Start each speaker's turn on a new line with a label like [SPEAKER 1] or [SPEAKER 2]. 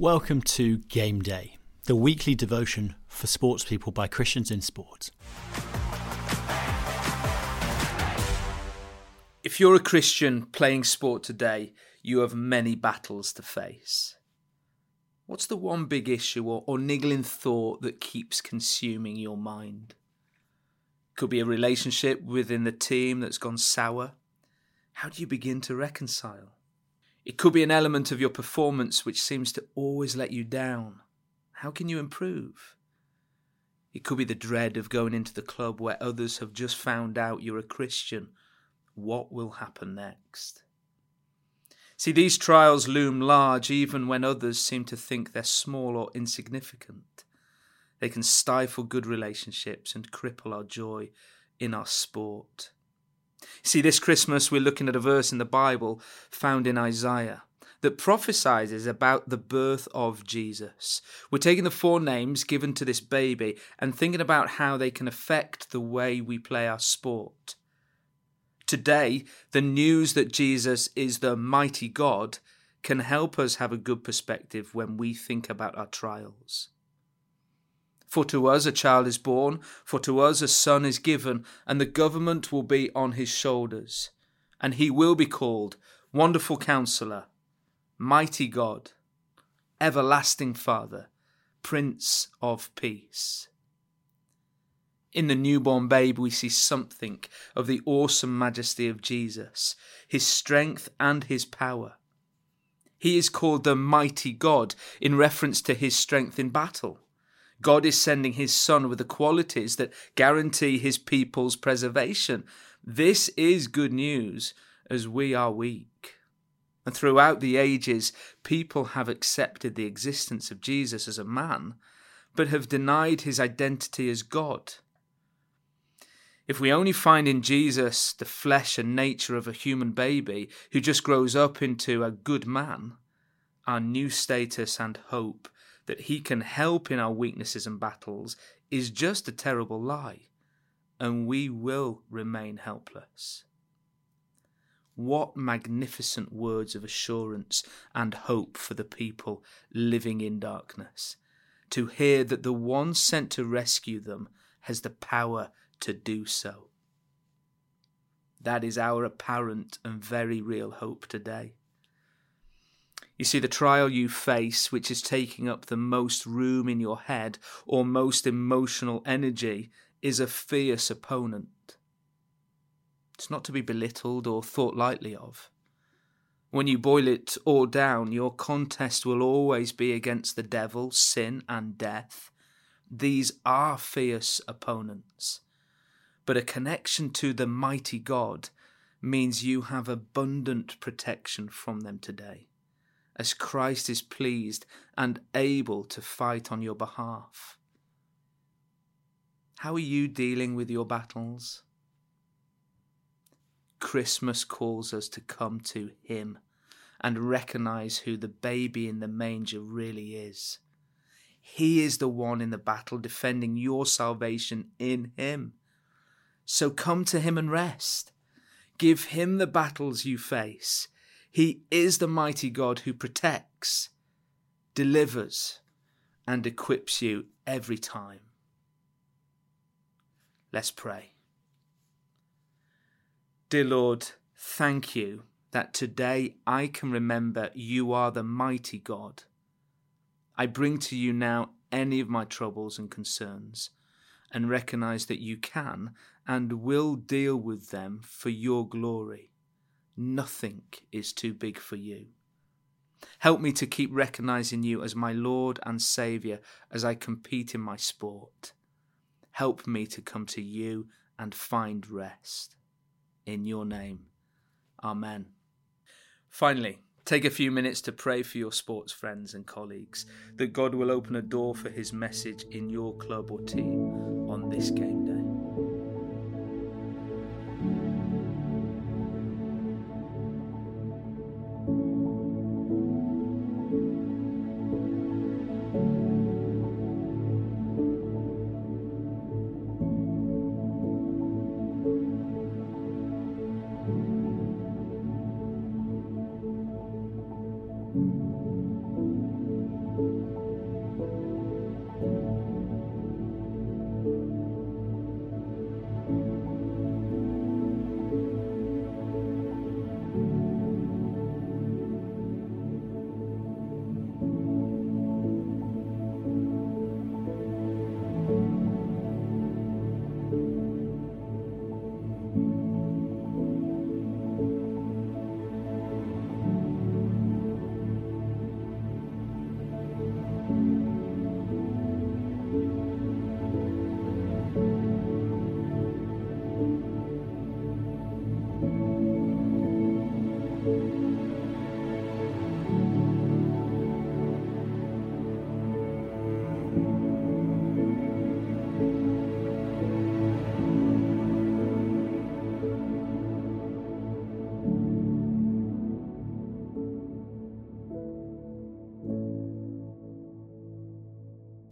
[SPEAKER 1] Welcome to Game Day, the weekly devotion for sports people by Christians in sport.
[SPEAKER 2] If you're a Christian playing sport today, you have many battles to face. What's the one big issue or, or niggling thought that keeps consuming your mind? Could be a relationship within the team that's gone sour. How do you begin to reconcile? It could be an element of your performance which seems to always let you down. How can you improve? It could be the dread of going into the club where others have just found out you're a Christian. What will happen next? See, these trials loom large even when others seem to think they're small or insignificant. They can stifle good relationships and cripple our joy in our sport. See, this Christmas we're looking at a verse in the Bible found in Isaiah that prophesies about the birth of Jesus. We're taking the four names given to this baby and thinking about how they can affect the way we play our sport. Today, the news that Jesus is the mighty God can help us have a good perspective when we think about our trials. For to us a child is born, for to us a son is given, and the government will be on his shoulders. And he will be called Wonderful Counselor, Mighty God, Everlasting Father, Prince of Peace. In the newborn babe, we see something of the awesome majesty of Jesus, his strength and his power. He is called the Mighty God in reference to his strength in battle. God is sending his son with the qualities that guarantee his people's preservation. This is good news as we are weak. And throughout the ages, people have accepted the existence of Jesus as a man, but have denied his identity as God. If we only find in Jesus the flesh and nature of a human baby who just grows up into a good man, our new status and hope that he can help in our weaknesses and battles is just a terrible lie, and we will remain helpless. What magnificent words of assurance and hope for the people living in darkness, to hear that the one sent to rescue them has the power to do so. That is our apparent and very real hope today. You see, the trial you face, which is taking up the most room in your head or most emotional energy, is a fierce opponent. It's not to be belittled or thought lightly of. When you boil it all down, your contest will always be against the devil, sin, and death. These are fierce opponents. But a connection to the mighty God means you have abundant protection from them today as Christ is pleased and able to fight on your behalf. How are you dealing with your battles? Christmas calls us to come to Him and recognize who the baby in the manger really is. He is the one in the battle defending your salvation in Him. So come to Him and rest. Give Him the battles you face he is the mighty God who protects, delivers, and equips you every time. Let's pray. Dear Lord, thank you that today I can remember you are the mighty God. I bring to you now any of my troubles and concerns and recognize that you can and will deal with them for your glory. Nothing is too big for you. Help me to keep recognizing you as my Lord and Saviour as I compete in my sport. Help me to come to you and find rest. In your name. Amen. Finally, take a few minutes to pray for your sports friends and colleagues that God will open a door for his message in your club or team on this game day.